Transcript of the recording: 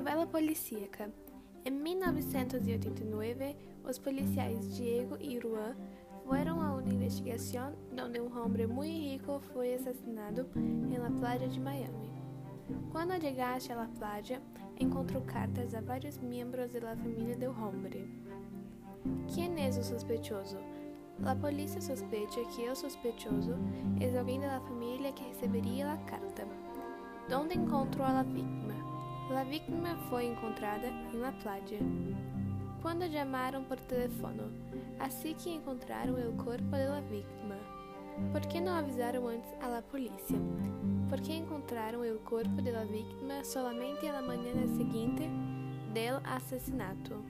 Novela policíaca. Em 1989, os policiais Diego y Juan fueron a una investigación donde un hombre muy rico fue asesinado en la playa de Miami. Cuando llegaste a la playa, encontró cartas a varios miembros de la familia del hombre. ¿Quién es el sospechoso? La policía sospecha que el sospechoso es alguien de la familia que recibiría la carta. ¿Dónde encontró a la víctima? La víctima foi encontrada em la playa. Quando chamaram por teléfono, assim que encontraram o corpo de la víctima. ¿Por que não avisaram antes a la polícia? Porque encontraram o corpo de la víctima solamente na manhã seguinte del assassinato.